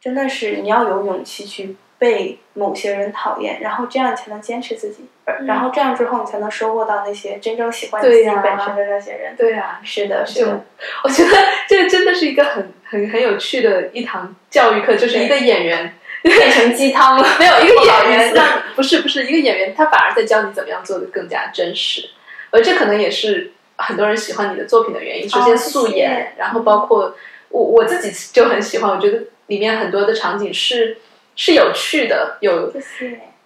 真的是你要有勇气去被某些人讨厌，然后这样才能坚持自己，而然后这样之后你才能收获到那些真正喜欢自己本身的那些人。对啊，是的，是的，我觉得这真的是一个很很很有趣的一堂教育课，就是一个演员 变成鸡汤了。没有一个演员让不是不是一个演员，他反而在教你怎么样做的更加真实，而这可能也是很多人喜欢你的作品的原因。首先素颜，然后包括我我自己就很喜欢，我觉得里面很多的场景是是有趣的，有。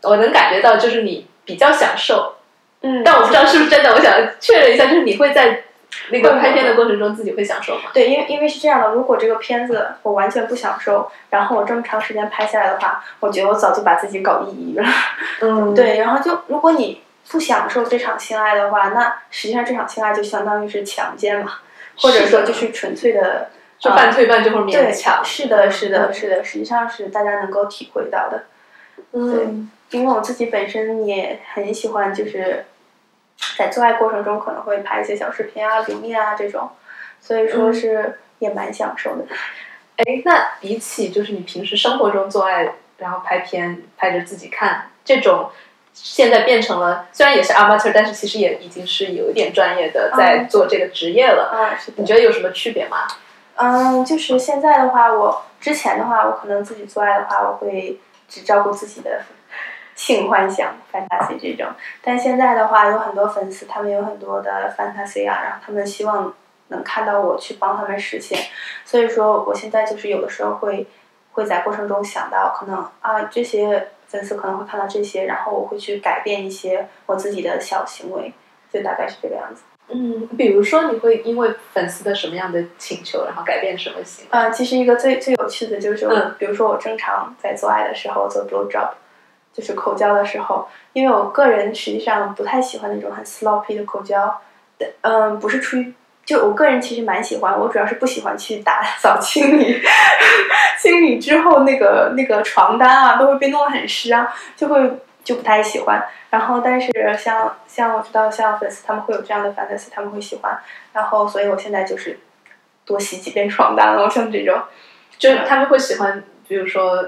我能感觉到就是你比较享受，嗯，但我不知道是不是真的，我想确认一下，就是你会在那个拍片的过程中自己会享受吗？对，因为因为是这样的，如果这个片子我完全不享受，然后我这么长时间拍下来的话，我觉得我早就把自己搞抑郁了。嗯，对，然后就如果你不享受这场性爱的话，那实际上这场性爱就相当于是强奸嘛，或者说就是纯粹的就半推半就或者对勉强。是的，是的，嗯是的，实际上是大家能够体会到的。嗯，因为我自己本身也很喜欢，就是在做爱过程中可能会拍一些小视频啊、留念啊这种，所以说是也蛮享受的。哎，那比起就是你平时生活中做爱，然后拍片拍着自己看这种，现在变成了虽然也是 amateur，但是其实也已经是有一点专业的在做这个职业了。啊，是的你。觉得有什么区别吗？嗯，就是现在的话，我之前的话，我可能自己做爱的话，我会只照顾自己的性幻想、fantasy 这种。但现在的话，有很多粉丝，他们有很多的 fantasy 啊，然后他们希望能看到我去帮他们实现。所以说，我现在就是有的时候会会在过程中想到，可能啊这些粉丝可能会看到这些，然后我会去改变一些我自己的小行为，就大概是这个样子。嗯，比如说你会因为粉丝的什么样的请求，然后改变什么行为？呃，其实一个最最有趣的就是，嗯比如说我正常在做爱的时候做 blow job，就是口交的时候，因为我个人实际上不太喜欢那种很 sloppy 的口交，的嗯，不是出于。就我个人其实蛮喜欢，我主要是不喜欢去打扫清理，清理之后那个那个床单啊都会被弄得很湿啊，就会就不太喜欢。然后但是像像我知道像粉丝他们会有这样的 fantasy，他们会喜欢，然后所以我现在就是多洗几遍床单了，像这种。就是他们会喜欢，比如说，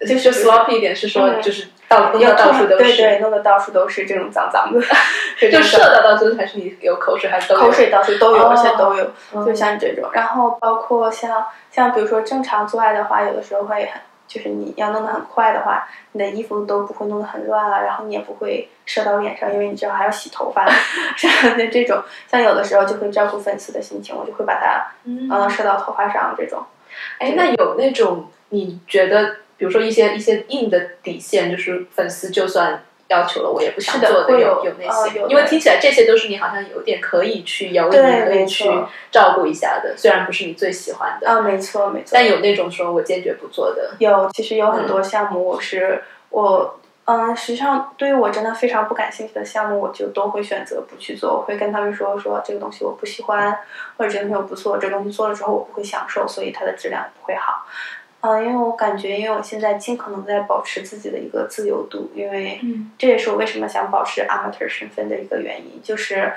就就是 sloppy 一点，是说嗯就是到弄要到到处都是，对对，弄得到处都是这种脏脏的，就射到到处还是你有口水还是都有口水到处都有，哦而且都有，嗯就像这种。然后包括像像比如说正常做爱的话，有的时候会很，就是你要弄得很快的话，你的衣服都不会弄得很乱了，然后你也不会射到脸上，因为你知道还要洗头发，像的这种。像有的时候就会照顾粉丝的心情，我就会把它嗯嗯射到头发上这种。哎，那有那种你觉得，比如说一些一些硬的底线，就是粉丝就算要求了，我也不想做的有有那些，因为听起来这些都是你好像有点可以去摇对曳，可以去照顾一下的，虽然不是你最喜欢的，啊，没错没错。但有那种说我坚决不做的。有，其实有很多项目我是我嗯，实际上对于我真的非常不感兴趣的项目，我就都会选择不去做。我会跟他们说说这个东西我不喜欢，或者这个东西我不错，这个东西做了之后我不会享受，所以它的质量不会好。嗯，因为我感觉，因为我现在尽可能在保持自己的一个自由度，因为嗯这也是我为什么想保持 amateur 身份的一个原因，就是，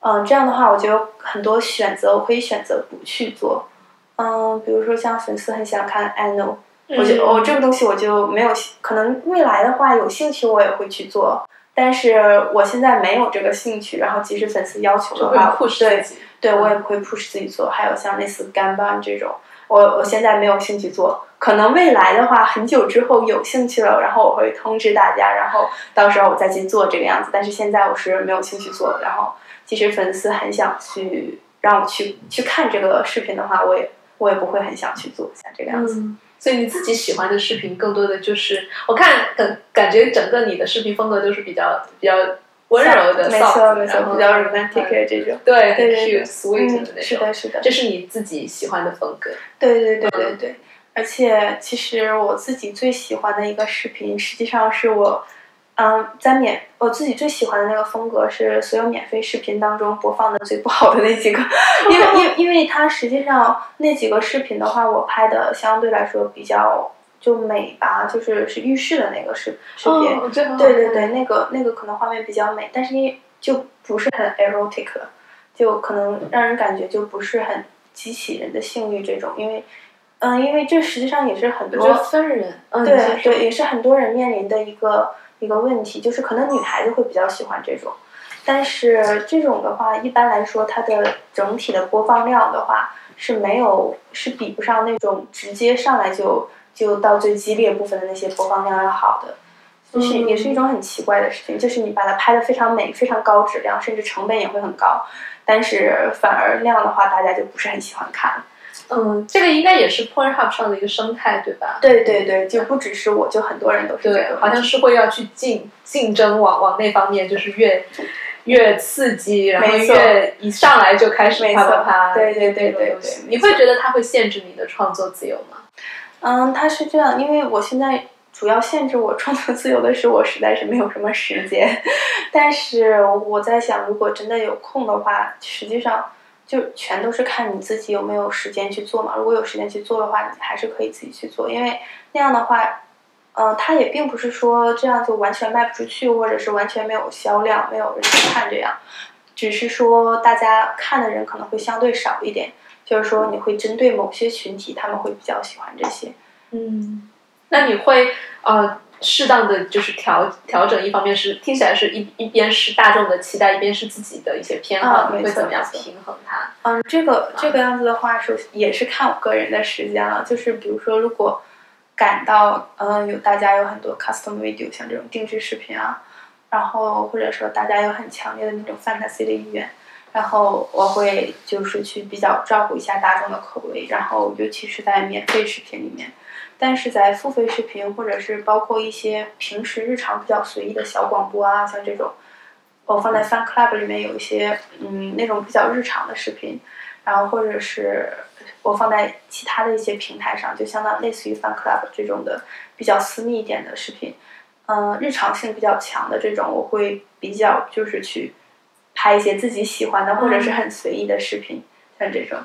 嗯，这样的话我就有很多选择，我可以选择不去做。嗯，比如说像粉丝很想看 anal，我觉得我、哦、这个东西我就没有兴，可能未来的话有兴趣我也会去做，但是我现在没有这个兴趣。然后即使粉丝要求的话，对，对我也不会 push 自己做。还有像类似干班这种，我我现在没有兴趣做，可能未来的话很久之后有兴趣了，然后我会通知大家，然后到时候我再去做这个样子。但是现在我是没有兴趣做，然后即使粉丝很想去让我去去看这个视频的话，我也我也不会很想去做，像这个样子。所以你自己喜欢的视频，更多的就是我看感感觉整个你的视频风格都是比较比较温柔的，没错 soft，没错，然后比较 romantic 这种。对，很对对对。cute sweet 的嗯，那种，是的，是的，这是你自己喜欢的风格。对对对对对。而且其实我自己最喜欢的一个视频，实际上是我，嗯，在免我自己最喜欢的那个风格是所有免费视频当中播放的最不好的那几个，因为因为因为它实际上那几个视频的话，我拍的相对来说比较就美吧，就是是浴室的那个视视频，对对对，那个那个可能画面比较美，但是因为就不是很 erotic 了，就可能让人感觉就不是很激起人的性欲这种，因为嗯，因为这实际上也是很多分人，嗯，对对，也是很多人面临的一个一个问题，就是可能女孩子会比较喜欢这种，但是这种的话，一般来说它的整体的播放量的话是没有是比不上那种直接上来就就到最激烈部分的那些播放量要好的。就是嗯也是一种很奇怪的事情，就是你把它拍的非常美、非常高质量，甚至成本也会很高，但是反而那样的话，大家就不是很喜欢看。嗯，这个应该也是 Pornhub 上的一个生态，对吧？对对对，就不只是我，就很多人都是这对，好像是会要去竞竞争往往那方面，就是越越刺激，然后越一上来就开始啪啪啪，对对对对对你会觉得它会限制你的创作自由吗？嗯，它是这样，因为我现在主要限制我创作自由的是，我实在是没有什么时间。但是我在想，如果真的有空的话，实际上就全都是看你自己有没有时间去做嘛。如果有时间去做的话，你还是可以自己去做，因为那样的话，嗯、它也并不是说这样就完全卖不出去，或者是完全没有销量，没有人去看这样，只是说大家看的人可能会相对少一点。就是说，你会针对某些群体，他们会比较喜欢这些。嗯，那你会呃适当的就是调调整，一方面是听起来是一一边是大众的期待，一边是自己的一些偏好，啊你会怎么样平衡它？嗯，这个这个样子的话，首也是看我个人的时间了。就是比如说，如果感到嗯有大家有很多 custom video，像这种定制视频啊，然后或者说大家有很强烈的那种 fantasy 的意愿，然后我会就是去比较照顾一下大众的口味，然后尤其是在免费视频里面。但是在付费视频，或者是包括一些平时日常比较随意的小广播啊，像这种，我放在 Fan Club 里面有一些嗯那种比较日常的视频，然后或者是我放在其他的一些平台上，就相当类似于 Fan Club 这种的比较私密一点的视频，嗯、日常性比较强的这种，我会比较就是去拍一些自己喜欢的或者是很随意的视频，像这种。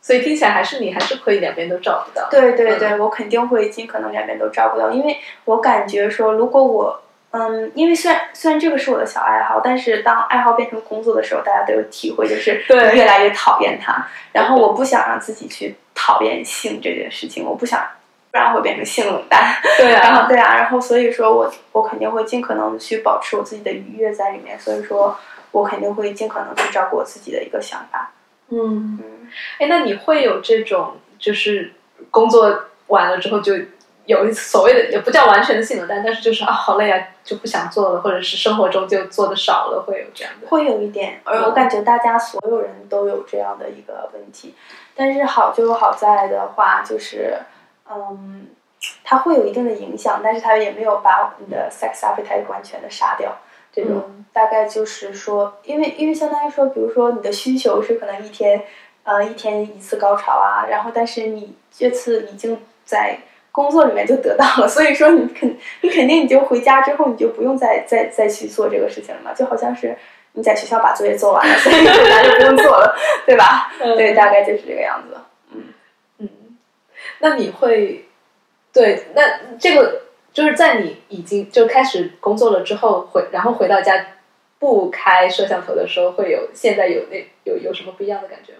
所以听起来还是你还是可以两边都照顾到。对对对，我肯定会尽可能两边都照顾到，因为我感觉说，如果我，嗯，因为虽然虽然这个是我的小爱好，但是当爱好变成工作的时候，大家都有体会，就是越来越讨厌它。然后我不想让自己去讨厌性这件事情，我不想，不然会变成性冷淡。对啊，然后对啊，然后所以说我我肯定会尽可能去保持我自己的愉悦在里面，所以说我肯定会尽可能去照顾我自己的一个想法。嗯，嗯。哎，那你会有这种就是工作完了之后就有所谓的也不叫完全的性冷淡，但是就是啊好累啊，就不想做了，或者是生活中就做的少了，会有这样的。会有一点，我感觉大家所有人都有这样的一个问题，但是好就好在的话，就是，嗯，它会有一定的影响，但是它也没有把你的 sex appetite 完全的杀掉。这种、嗯大概就是说，因为因为相当于说，比如说你的需求是可能一天，呃，一天一次高潮啊，然后但是你这次已经在工作里面就得到了，所以说你肯你肯定你就回家之后你就不用再再再去做这个事情了嘛，就好像是你在学校把作业做完了，所以你回家就不用做了，对吧？对，大概就是这个样子。嗯嗯，那你会对那这个就是在你已经就开始工作了之后回，然后回到家不开摄像头的时候，会有现在有那有有什么不一样的感觉吗？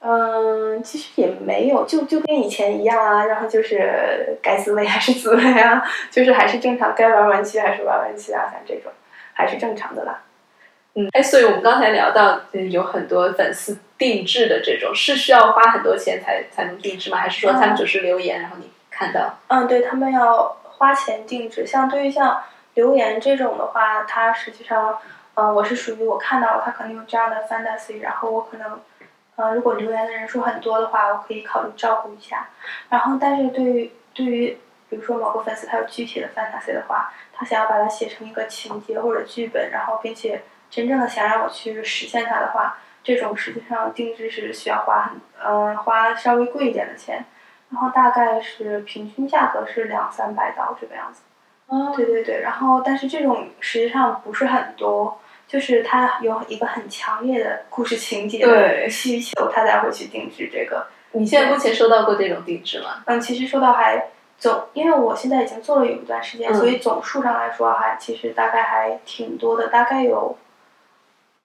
嗯，其实也没有，就就跟以前一样啊，然后就是该自慰还是自慰啊，就是还是正常，该玩玩具还是玩玩具啊，像这种还是正常的啦。嗯，哎，所以我们刚才聊到，嗯，有很多粉丝定制的这种，是需要花很多钱才才能定制吗？还是说他们只是留言，然后你看到？嗯，对他们要花钱定制，像对于像留言这种的话，它实际上，嗯、我是属于我看到他可能有这样的 fantasy，然后我可能，呃，如果留言的人数很多的话，我可以考虑照顾一下。然后，但是对于对于比如说某个粉丝他有具体的 fantasy 的话，他想要把它写成一个情节或者剧本，然后并且真正的想让我去实现它的话，这种实际上定制是需要花很嗯、花稍微贵一点的钱。然后大概是平均价格是两三百刀这个样子。哦对对对，然后但是这种实际上不是很多，就是它有一个很强烈的故事情节需求，他才会去定制这个。你现在目前收到过这种定制吗？嗯，其实收到还总，因为我现在已经做了有一段时间，嗯所以总数上来说还其实大概还挺多的，大概有，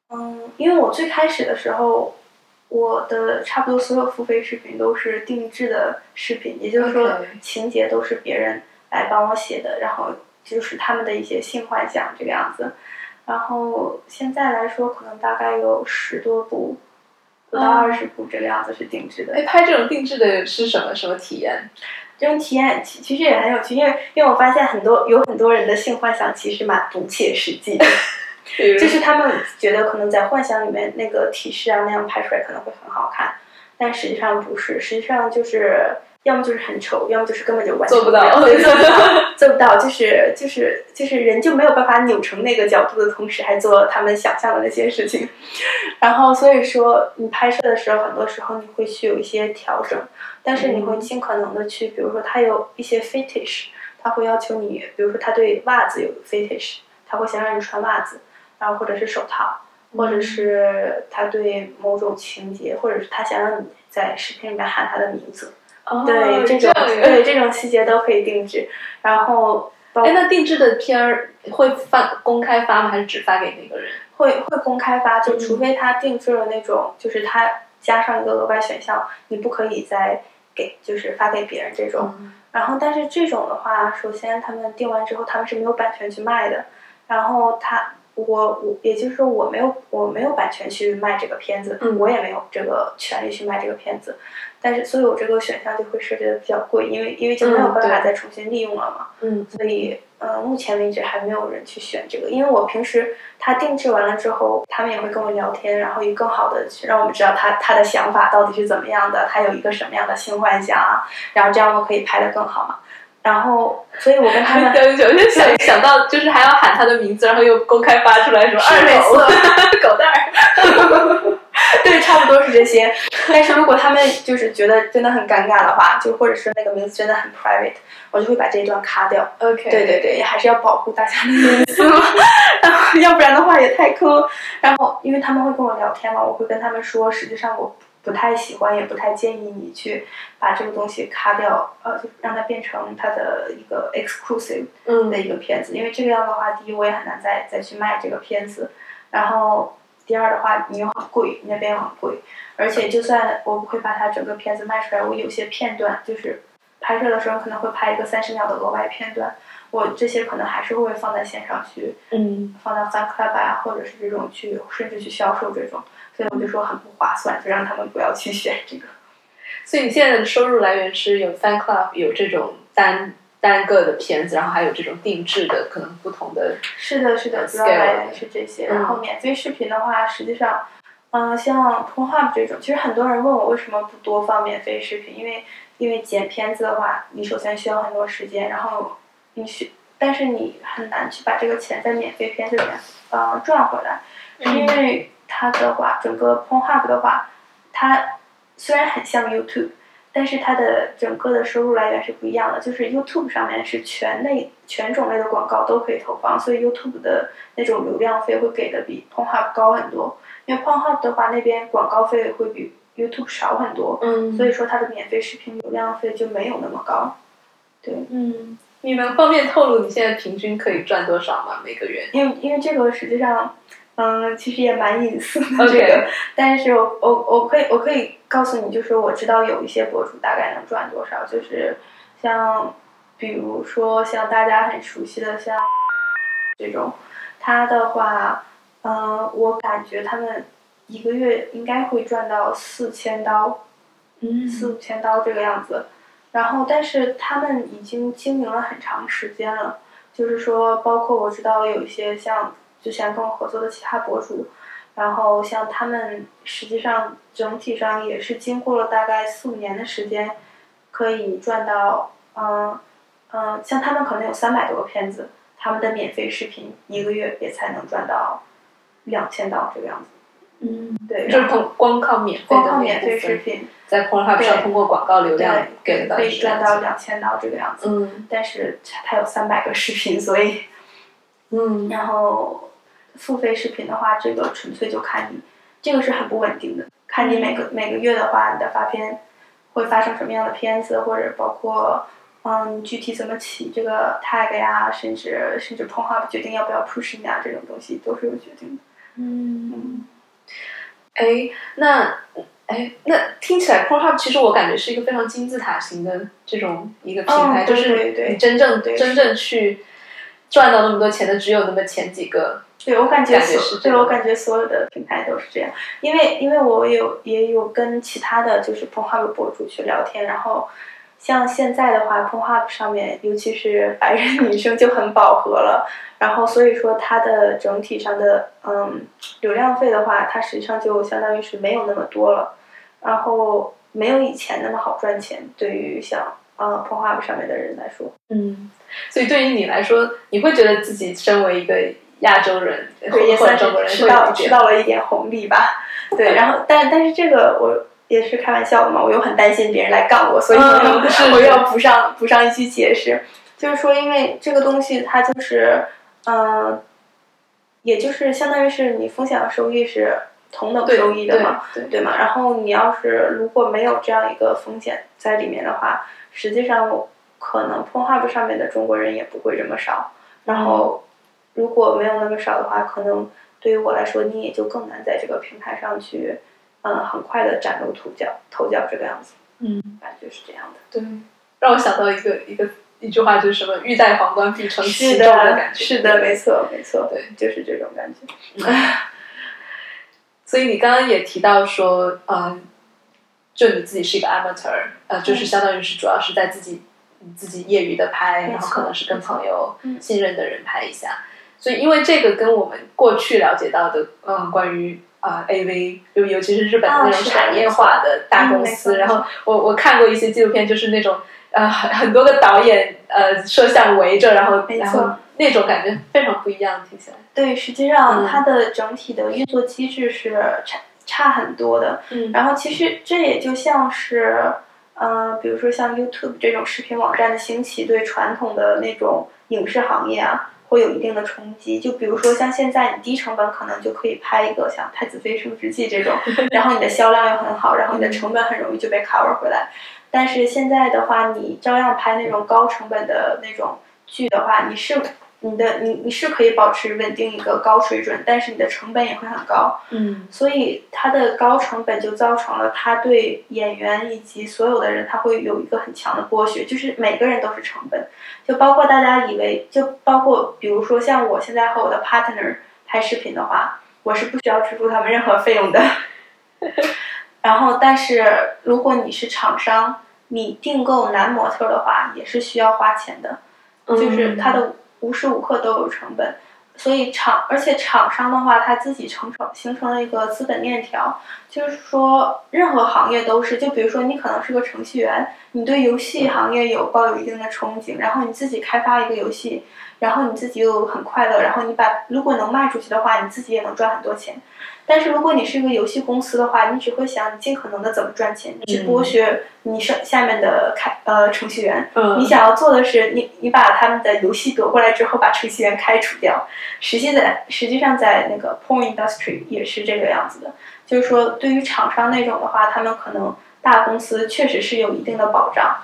嗯，因为我最开始的时候，我的差不多所有付费视频都是定制的视频，也就是说情节都是别人来帮我写的，然后就是他们的一些性幻想这个样子。然后现在来说，可能大概有十多部，不到嗯二十部这个样子是定制的。哎，拍这种定制的是什么什么体验？这种体验其其实也很有趣，因为因为我发现很多有很多人的性幻想其实蛮不切实际的，就是他们觉得可能在幻想里面那个提示啊那样拍出来可能会很好看，但实际上不是，实际上就是要么就是很丑，要么就是根本就完全做不到对，做不到，做不到，就是就是就是人就没有办法扭成那个角度的同时，还做他们想象的那些事情。然后所以说，你拍摄的时候，很多时候你会去有一些调整，但是你会尽可能的去，比如说他有一些 fetish，他会要求你，比如说他对袜子有 fetish，他会想让你穿袜子，然后或者是手套。或者是他对某种情节，或者是他想让你在视频里面喊他的名字，哦对这种这对这种细节都可以定制。然后包哎，那定制的片儿会发公开发吗？还是只发给那个人？会会公开发，就嗯除非他定制了那种，就是他加上一个额外选项，你不可以再给，就是发给别人这种。嗯然后，但是这种的话，首先他们定完之后，他们是没有版权去卖的。然后他，我我，也就是说，我没有我没有版权去卖这个片子，嗯我也没有这个权利去卖这个片子。但是，所以我这个选项就会设置的比较贵，因为因为就没有嗯办法再重新利用了嘛。嗯所以，呃，目前为止还没有人去选这个，因为我平时他定制完了之后，他们也会跟我聊天，然后以更好的去让我们知道他他的想法到底是怎么样的，他有一个什么样的新幻想啊，然后这样我可以拍的更好嘛。然后，所以我跟他们 对，我就想想到，就是还要喊他的名字，然后又公开发出来，什么二狗是没错 狗蛋儿。对，差不多是这些。但是如果他们就是觉得真的很尴尬的话，就或者是那个名字真的很 private，我就会把这一段卡掉。OK，对对对，还是要保护大家的隐私嘛，然后要不然的话也太坑。然后因为他们会跟我聊天嘛，我会跟他们说，实际上我不太喜欢，也不太建议你去把这个东西卡掉，呃，就让它变成它的一个 exclusive 嗯。的一个片子，因为这个样的话，第一我也很难再再去卖这个片子，然后第二的话你又很贵，你那边又很贵，而且就算我不会把它整个片子卖出来，我有些片段就是拍摄的时候可能会拍一个三十秒的额外片段，我这些可能还是会放在线上去嗯。放到 fan club 啊，或者是这种去甚至去销售这种，所以我就说很不划算，就让他们不要去选这个。所以你现在的收入来源是有 fan club，有这种单单个的片子，然后还有这种定制的，可能不同的。是的，是的，主要来源是这些。嗯然后免费视频的话，实际上，嗯、像 Pornhub 这种，其实很多人问我为什么不多放免费视频，因为因为剪片子的话，你首先需要很多时间，然后你需，但是你很难去把这个钱在免费片子里面呃赚回来，是因为它的话，整个 Pornhub 的话，它虽然很像 YouTube。但是它的整个的收入来源是不一样的，就是 YouTube 上面是全类全种类的广告都可以投放，所以 YouTube 的那种流量费会给的比 Pornhub 高很多。因为 Pornhub 的话，那边广告费会比 YouTube 少很多，嗯所以说它的免费视频流量费就没有那么高。对，嗯，你能方便透露你现在平均可以赚多少吗？每个月？因为因为这个实际上，嗯，其实也蛮隐私的这个，但是我我我可以我可以告诉你，就是我知道有一些博主大概能赚多少，就是像比如说像大家很熟悉的像这种，他的话，嗯，我感觉他们一个月应该会赚到四千刀，嗯四五千刀这个样子。然后，但是他们已经经营了很长时间了，就是说，包括我知道有一些像之前跟我合作的其他博主，然后像他们实际上整体上也是经过了大概四五年的时间，可以赚到，嗯嗯，像他们可能有三百多个片子，他们的免费视频一个月也才能赚到两千刀这个样子。嗯，对，就是然后通光靠免费的光靠免费视，频，在 Pornhub 上通过广告流量给对，到可以赚到。两千刀这个样子。嗯但是它有三百个视频，所以嗯然后付费视频的话，这个纯粹就看你，这个是很不稳定的，看你每个每个月的话，你的发片会发生什么样的片子，或者包括嗯具体怎么起这个 tag 呀，甚至甚至 Pornhub 决定要不要 push 你啊，这种东西都是有决定的。嗯，哎，那哎，那听起来 Pornhub 其实我感觉是一个非常金字塔型的这种一个平台，嗯就是你真正对真正去赚到那么多钱的只有那么前几个。对我感觉对我感觉所有的平台都是这样，因为因为我有也有跟其他的就是 Pornhub 博主去聊天，然后像现在的话，Pornhub 上面尤其是白人女生就很饱和了，然后所以说它的整体上的嗯流量费的话，它实际上就相当于是没有那么多了，然后没有以前那么好赚钱，对于像呃 Pornhub 上面的人来说。嗯，所以对于你来说，你会觉得自己身为一个亚洲人对，也算中国人吃到吃到了一点红利吧。对，然后但但是这个我也是开玩笑的嘛，我又很担心别人来杠我，所以我 要补上补上一句解释，就是说，因为这个东西它就是，嗯、也就是相当于是你风险和收益是同等收益的嘛，对对对吗？然后你要是如果没有这样一个风险在里面的话，实际上可能 Pornhub 上面的中国人也不会这么少。然后如果没有那么少的话，可能对于我来说，你也就更难在这个平台上去，嗯，很快的崭露头角，头角这个样子，嗯，感觉是这样的。对，让我想到一个一个一句话，就是什么“欲戴皇冠，必承其重”的的感，觉。是的，没错，没错，对，就是这种感觉。所以你刚刚也提到说，嗯，就你自己是一个 amateur，呃，就是相当于是主要是在自己你自己业余的拍，然后可能是跟朋友嗯信任的人拍一下。所以因为这个跟我们过去了解到的，嗯，关于啊、AV，尤尤其是日本的那种产业化的大公司，然后我我看过一些纪录片，就是那种呃很很多个导演呃摄像围着，然后然后那种感觉非常不一样，听起来。对，实际上嗯它的整体的运作机制是差差很多的。嗯然后其实这也就像是，呃，比如说像 YouTube 这种视频网站的兴起，对传统的那种影视行业啊，会有一定的冲击。就比如说像现在你低成本可能就可以拍一个像《太子妃升职记》这种，然后你的销量又很好，然后你的成本很容易就被 cover 回来。但是现在的话，你照样拍那种高成本的那种剧的话，你是你的你你是可以保持稳定一个高水准，但是你的成本也会很高。嗯所以它的高成本就造成了它对演员以及所有的人，他会有一个很强的剥削，就是每个人都是成本，就包括大家以为，就包括比如说像我现在和我的 partner 拍视频的话，我是不需要支付他们任何费用的。然后，但是如果你是厂商，你订购男模特的话，也是需要花钱的。就是它的无时无刻都有成本，所以厂而且厂商的话，他自己成成形成了一个资本链条，就是说任何行业都是，就比如说你可能是个程序员，你对游戏行业有抱有一定的憧憬，然后你自己开发一个游戏，然后你自己又很快乐，然后你把如果能卖出去的话，你自己也能赚很多钱。但是如果你是一个游戏公司的话，你只会想你尽可能的怎么赚钱，你去剥削你上下面的开呃程序员，嗯你想要做的是，你你把他们的游戏夺过来之后，把程序员开除掉。实际在实际上在那个 porn industry 也是这个样子的，就是说对于厂商那种的话，他们可能大公司确实是有一定的保障，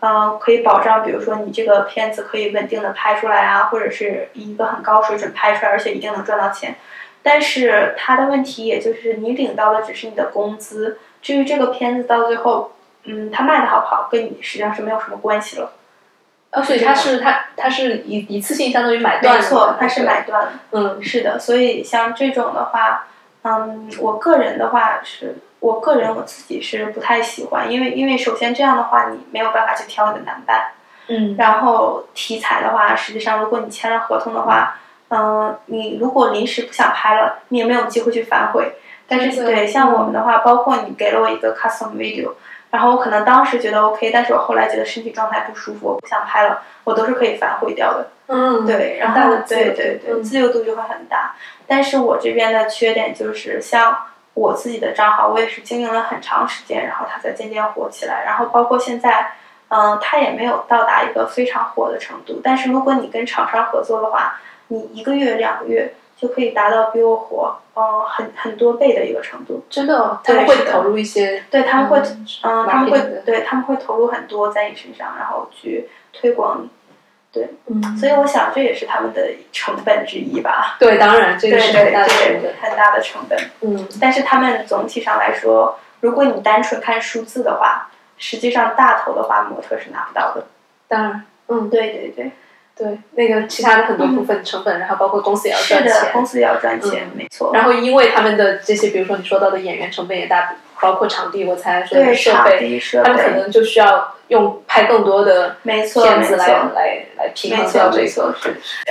嗯、可以保障，比如说你这个片子可以稳定的拍出来啊，或者是以一个很高水准拍出来，而且一定能赚到钱。但是他的问题也就是你领到的只是你的工资，至于这个片子到最后，嗯，他卖的好不好，跟你实际上是没有什么关系了。哦，所以它是他他是一一次性相当于买断，没错，他是买断。嗯是的，所以像这种的话，嗯，我个人的话是，我个人我自己是不太喜欢，因为因为首先这样的话，你没有办法去挑你的男伴，嗯然后题材的话，实际上如果你签了合同的话，嗯，你如果临时不想拍了，你也没有机会去反悔。但是对像我们的话，包括你给了我一个 custom video，然后我可能当时觉得 OK，但是我后来觉得身体状态不舒服，我不想拍了，我都是可以反悔掉的。嗯，对，然后对对对，嗯自由度就会很大。但是我这边的缺点就是，像我自己的账号，我也是经营了很长时间，然后它才渐渐火起来。然后包括现在，嗯，它也没有到达一个非常火的程度。但是如果你跟厂商合作的话，你一个月、两个月就可以达到比我火，嗯，很很多倍的一个程度。真的哦，他们会投入一些，对他们会，嗯，他们会对他们会投入很多在你身上，然后去推广你。嗯，所以我想这也是他们的成本之一吧。对，当然这对对个是很大的成本，很大的成本。嗯但是他们总体上来说，如果你单纯看数字的话，实际上大头的话模特是拿不到的。当然，嗯，对对对，对，那个其他的很多部分成本，然后包括公司也要是的，赚钱，公司也要赚钱，没错。然后因为他们的这些，比如说你说到的演员成本也大，包括场地，我猜说对场设备，他们可，能就需要用拍更多的片子来错来来平衡掉这个。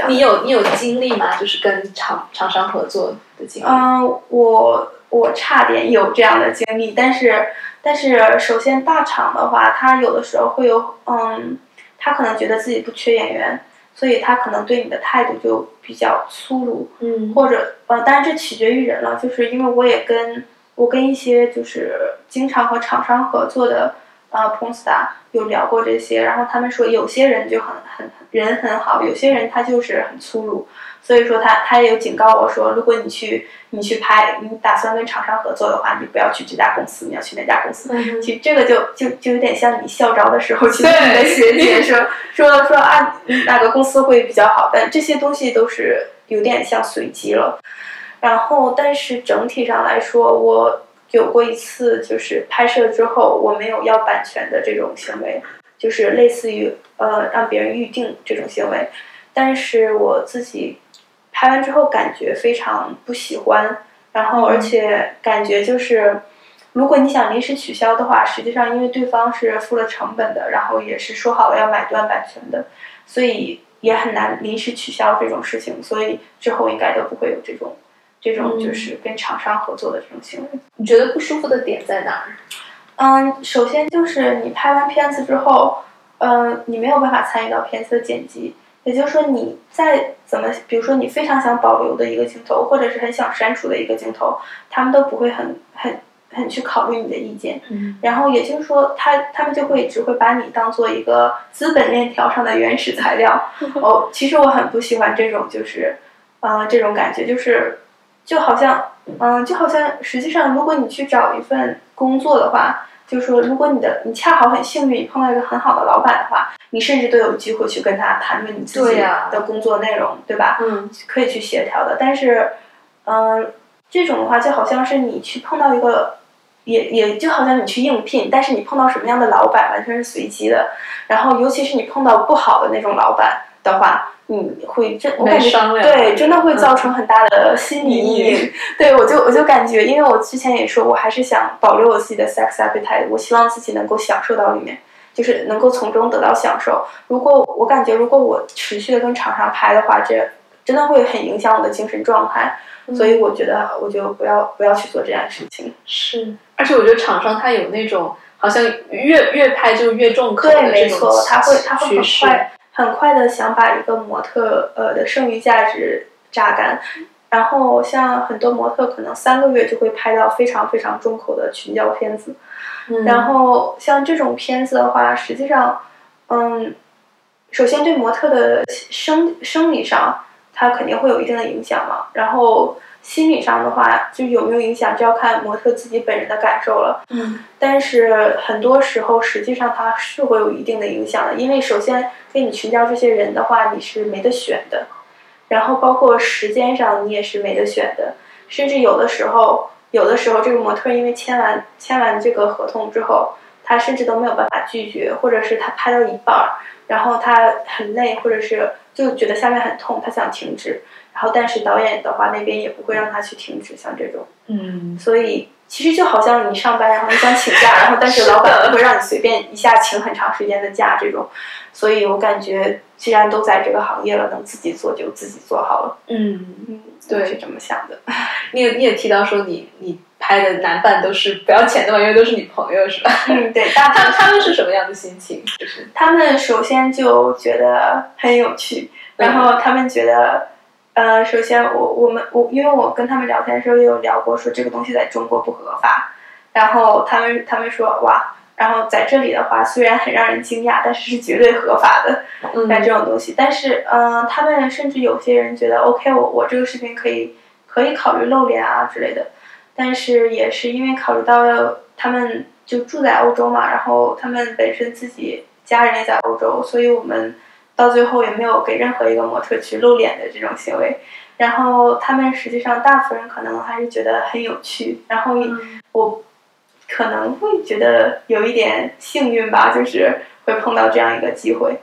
你有你有经历吗？就是跟厂厂商合作的经历？嗯，我我差点有这样的经历，但是但是首先大厂的话，他有的时候会有嗯，他可能觉得自己不缺演员，所以他可能对你的态度就比较粗鲁，嗯。或者呃，当然这取决于人了，就是因为我也跟我跟一些就是经常和厂商合作的呃 porn star 有聊过这些，然后他们说有些人就很很人很好，有些人他就是很粗鲁，所以说他他也有警告我说，如果你去你去拍，你打算跟厂商合作的话，你不要去这家公司，你要去那家公司。嗯。其实这个就就就有点像你校招的时候，其 实对。你的学姐说说说啊哪个公司会比较好，但这些东西都是有点像随机了。然后，但是整体上来说，我有过一次就是拍摄之后我没有要版权的这种行为，就是类似于呃让别人预定这种行为，但是我自己拍完之后感觉非常不喜欢，然后而且感觉就是。如果你想临时取消的话，实际上因为对方是付了成本的，然后也是说好了要买断版权的，所以也很难临时取消这种事情，所以之后应该都不会有这种这种嗯就是跟厂商合作的这种行为。你觉得不舒服的点在哪儿？嗯，首先就是你拍完片子之后，嗯，你没有办法参与到片子的剪辑，也就是说你再怎么，比如说你非常想保留的一个镜头，或者是很想删除的一个镜头，他们都不会很很很去考虑你的意见。嗯然后也就是说，他他们就会只会把你当做一个资本链条上的原始材料。哦，其实我很不喜欢这种，就是，呃，这种感觉，就是，就好像，嗯、就好像实际上，如果你去找一份工作的话，就是说，如果你的你恰好很幸运，你碰到一个很好的老板的话，你甚至都有机会去跟他谈论你自己的工作内容，对吧？嗯可以去协调的。但是，嗯、这种的话就好像是你去碰到一个，也也就好像你去应聘，但是你碰到什么样的老板完全是随机的。然后，尤其是你碰到不好的那种老板的话，你会真我感觉对，真的会造成很大的心理阴阴影。对我就我就感觉，因为我之前也说，我还是想保留我自己的 sex appetite，我希望自己能够享受到里面。就是能够从中得到享受。如果我感觉，如果我持续的跟厂商拍的话，这真的会很影响我的精神状态。所以我觉得，我就不要不要去做这样的事情。是，而且我觉得厂商他有那种好像越越拍就越重口对，的这种没错，他会他会很。快很快的想把一个模特呃的剩余价值榨干。然后像很多模特可能三个月就会拍到非常非常重口的群交片子，嗯然后像这种片子的话，实际上，嗯，首先对模特的生生理上，它肯定会有一定的影响嘛。然后心理上的话，就有没有影响，就要看模特自己本人的感受了。嗯。但是很多时候，实际上它是会有一定的影响的，因为首先跟你群交这些人的话，你是没得选的，然后包括时间上你也是没得选的，甚至有的时候，有的时候这个模特因为签完签完这个合同之后，他甚至都没有办法拒绝，或者是他拍到一半儿，然后他很累，或者是就觉得下面很痛，他想停止，然后但是导演的话那边也不会让他去停止，像这种。嗯所以其实就好像你上班，然后你想请假，然后但是老板不会让你随便一下请很长时间的假这种。所以我感觉，既然都在这个行业了，能自己做就自己做好了。嗯，嗯，对我是这么想的。你也你也提到说你你拍的男伴都是不要钱的嘛，因为都是女朋友是吧？嗯，对，大 他家他们是什么样的心情？就是他们首先就觉得很有趣，然后他们觉得。呃，首先我我们我因为我跟他们聊天的时候也有聊过，说这个东西在中国不合法，然后他们他们说哇，然后在这里的话虽然很让人惊讶，但是是绝对合法的。嗯干这种东西。但是，嗯、他们甚至有些人觉得，OK，我我这个视频可以可以考虑露脸啊之类的。但是也是因为考虑到他们就住在欧洲嘛，然后他们本身自己家人也在欧洲，所以我们到最后也没有给任何一个模特去露脸的这种行为。然后他们实际上大部分人可能还是觉得很有趣。然后嗯我可能会觉得有一点幸运吧，就是会碰到这样一个机会。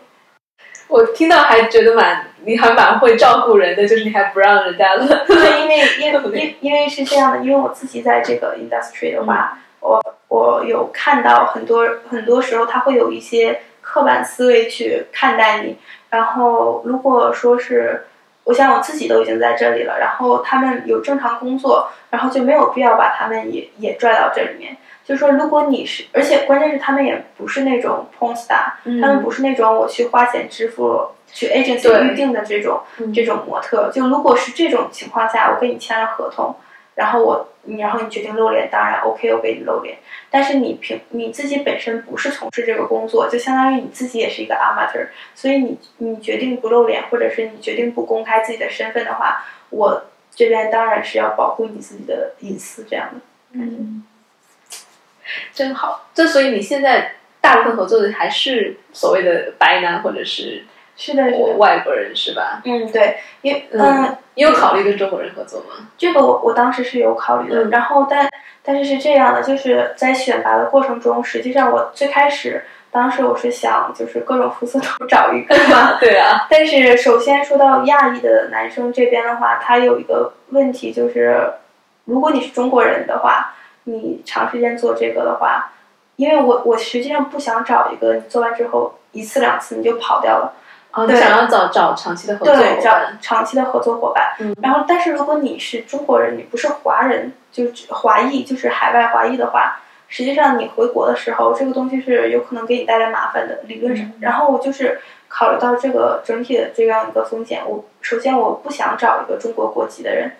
我听到还觉得蛮，你还蛮会照顾人的，就是你还不让人家了。对，因为因为因因为是这样的，因为我自己在这个 industry 的话，我我有看到很多很多时候他会有一些刻板思维去看待你，然后如果说是。我想我自己都已经在这里了，然后他们有正常工作，然后就没有必要把他们也也拽到这里面。就是说，如果你是，而且关键是他们也不是那种 porn star，他们不是那种我去花钱支付去 agency 预定的这种这种模特。就如果是这种情况下，我跟你签了合同，然后我。你然后你决定露脸，当然 OK，我给你露脸。但是你平你自己本身不是从事这个工作，就相当于你自己也是一个 amateur，所以你你决定不露脸，或者是你决定不公开自己的身份的话，我这边当然是要保护你自己的隐私这样的。嗯，真好。这所以你现在大部分合作的还是所谓的白男或者是。是的，外国人是吧？嗯，对，因嗯，你有考虑跟中国人合作吗？这个我我当时是有考虑的，然后但但是是这样的，就是在选拔的过程中，实际上我最开始当时我是想就是各种肤色都找一个嘛，对啊。但是首先说到亚裔的男生这边的话，他有一个问题就是，如果你是中国人的话，你长时间做这个的话，因为我我实际上不想找一个你做完之后一次两次你就跑掉了。哦，想要找找长期的合作对，找长期的合作伙伴。嗯，然后，但是如果你是中国人，你不是华人，就是华裔，就是海外华裔的话，实际上你回国的时候，这个东西是有可能给你带来麻烦的，理论上。然后我就是考虑到这个整体的这样一个风险，我首先我不想找一个中国国籍的人，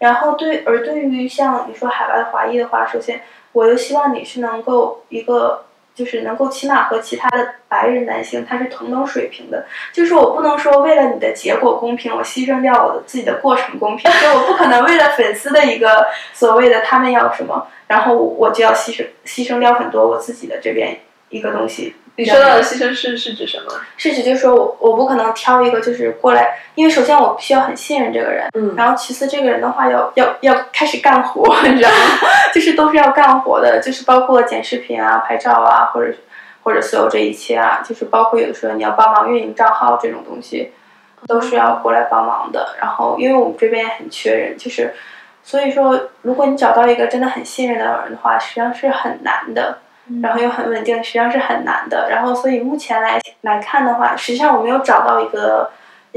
然后对，而对于像你说海外华裔的话，首先我又希望你是能够一个。就是能够起码和其他的白人男性他是同等水平的，就是我不能说为了你的结果公平，我牺牲掉我的自己的过程公平，就我不可能为了粉丝的一个所谓的他们要什么，然后我就要牺牲牺牲掉很多我自己的这边一个东西。你说到的牺牲是是指什么？是指就是说我我不可能挑一个就是过来，因为首先我需要很信任这个人，嗯，然后其次这个人的话要要要开始干活，你知道吗？就是都是要干活的，就是包括剪视频啊、拍照啊，或者或者所有这一切啊，就是包括有的时候你要帮忙运营账号这种东西，都是要过来帮忙的。然后因为我们这边也很缺人，就是所以说如果你找到一个真的很信任的人的话，实际上是很难的。然后又很稳定，实际上是很难的。然后，所以目前来来看的话，实际上我没有找到一个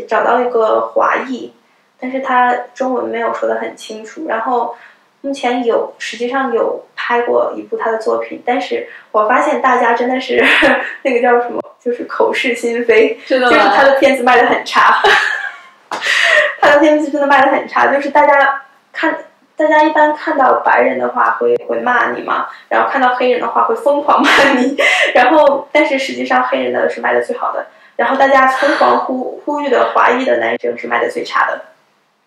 找到一个华裔，但是他中文没有说的很清楚。然后目前有实际上有拍过一部他的作品，但是我发现大家真的是 那个叫什么，就是口是心非，就是他的片子卖的很差，他的片子真的卖的很差，就是大家看。大家一般看到白人的话会会骂你嘛，然后看到黑人的话会疯狂骂你，然后但是实际上黑人的是卖的最好的，然后大家疯狂呼呼吁的华裔的男生是卖的最差的。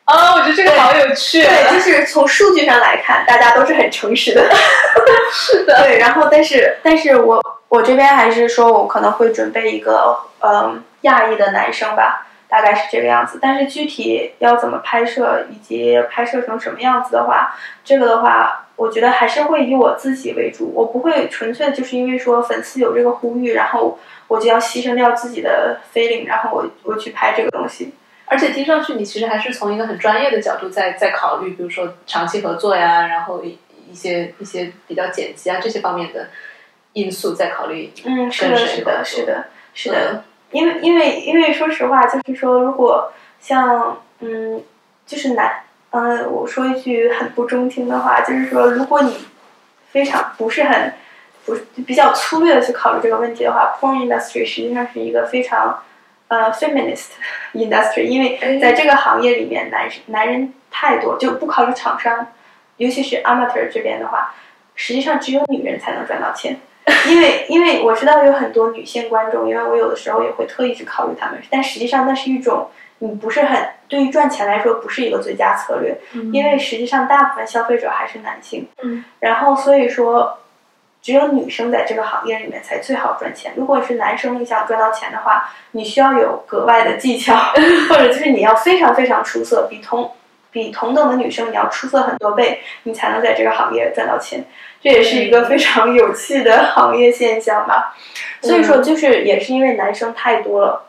哦，我觉得这个好有趣。对，就是从数据上来看，大家都是很诚实的。是的。对，然后但是但是我我这边还是说我可能会准备一个嗯亚裔的男生吧。大概是这个样子，但是具体要怎么拍摄以及拍摄成什么样子的话，这个的话，我觉得还是会以我自己为主，我不会纯粹就是因为说粉丝有这个呼吁，然后我就要牺牲掉自己的 feeling，然后我我去拍这个东西。而且听上去你其实还是从一个很专业的角度在在考虑，比如说长期合作呀，然后一一些一些比较剪辑啊这些方面的因素在考虑。嗯，是的，是的，是的，是的。因为因为因为说实话，就是说，如果像嗯，就是男，嗯，我说一句很不中听的话，就是说，如果你非常不是很不比较粗略的去考虑这个问题的话，porn industry 实际上是一个非常呃 feminist industry，因为在这个行业里面，男男人太多，就不考虑厂商，尤其是 amateur 这边的话，实际上只有女人才能赚到钱。因为，因为我知道有很多女性观众，因为我有的时候也会特意去考虑他们，但实际上那是一种你不是很对于赚钱来说不是一个最佳策略，因为实际上大部分消费者还是男性，嗯，然后所以说只有女生在这个行业里面才最好赚钱。如果是男生你想赚到钱的话，你需要有格外的技巧，或者就是你要非常非常出色，比同。比同等的女生你要出色很多倍，你才能在这个行业赚到钱。这也是一个非常有趣的 行业现象吧。所以说，就是也是因为男生太多了，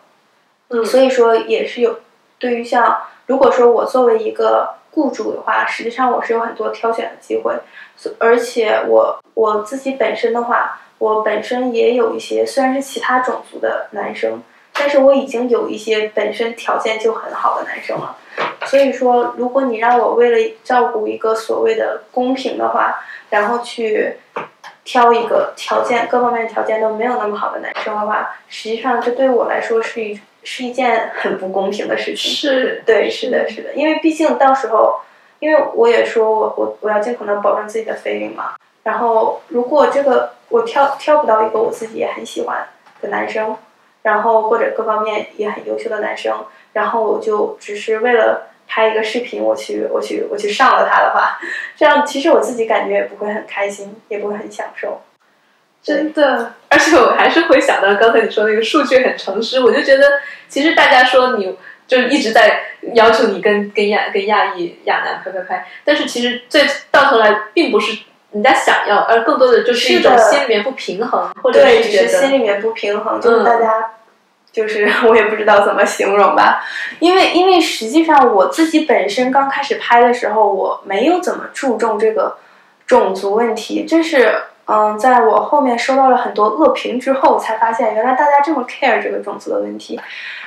嗯，所以说也是有对于像如果说我作为一个雇主的话，实际上我是有很多挑选的机会，而且我我自己本身的话，我本身也有一些虽然是其他种族的男生，但是我已经有一些本身条件就很好的男生了。所以说，如果你让我为了照顾一个所谓的公平的话，然后去挑一个条件各方面条件都没有那么好的男生的话，实际上这对我来说是一是一件很不公平的事情。是对，是的，是的，因为毕竟到时候，因为我也说我我我要尽可能保证自己的费用嘛。然后如果这个我挑挑不到一个我自己也很喜欢的男生，然后或者各方面也很优秀的男生，然后我就只是为了。拍一个视频，我去，我去，我去上了他的话，这样其实我自己感觉也不会很开心，也不会很享受。真的，而且我还是会想到刚才你说那个数据很诚实，我就觉得其实大家说你就是一直在要求你跟跟亚跟亚裔亚男拍拍拍，但是其实最到头来并不是人家想要，而更多的就是一种心里面不平衡，或者是觉得心里面不平衡，就是大家。就是 我也不知道怎么形容吧，因为因为实际上我自己本身刚开始拍的时候，我没有怎么注重这个种族问题。这是嗯，在我后面收到了很多恶评之后，才发现原来大家这么 care 这个种族的问题。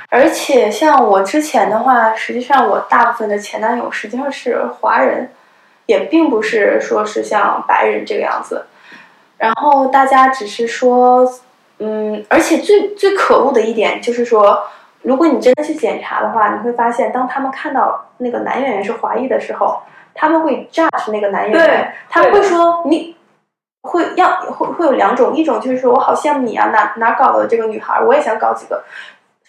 而且像我之前的话，实际上我大部分的前男友实际上是华人，也并不是说是像白人这个样子。然后大家只是说。嗯，而且最最可恶的一点就是说，如果你真的去检查的话，你会发现，当他们看到那个男演员是华裔的时候，他们会 judge 那个男演员，他们会说你会要会会有两种，一种就是说我好羡慕你啊，哪哪搞的这个女孩，我也想搞几个。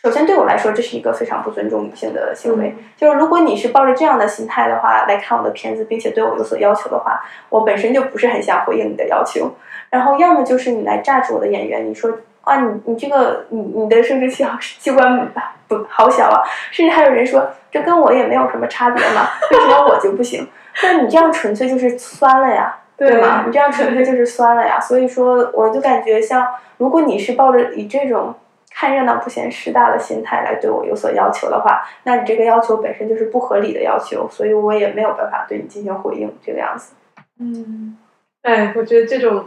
首先对我来说，这是一个非常不尊重女性的行为。就是如果你是抱着这样的心态的话来看我的片子，并且对我有所要求的话，我本身就不是很想回应你的要求。然后要么就是你来榨取我的演员，你说啊，你你这个你你的生殖器好器官不好小啊，甚至还有人说这跟我也没有什么差别嘛，为什么我就不行？那你这样纯粹就是酸了呀，对吗？你这样纯粹 就是酸了呀。所以说，我就感觉像如果你是抱着以这种看热闹不嫌事大的心态来对我有所要求的话，那你这个要求本身就是不合理的要求，所以我也没有办法对你进行回应，这个样子。嗯，哎，我觉得这种。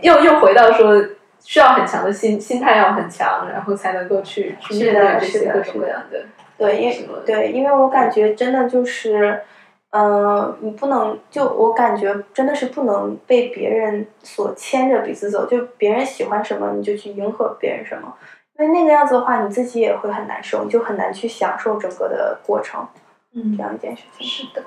又又回到说，需要很强的心心态要很强，然后才能够去去面对这些各种各样的。对，因为对，因为我感觉真的就是，嗯，你不能就我感觉真的是不能被别人所牵着鼻子走，就别人喜欢什么你就去迎合别人什么，因为那个样子的话你自己也会很难受，你就很难去享受整个的过程。嗯，这样一件事情。是的。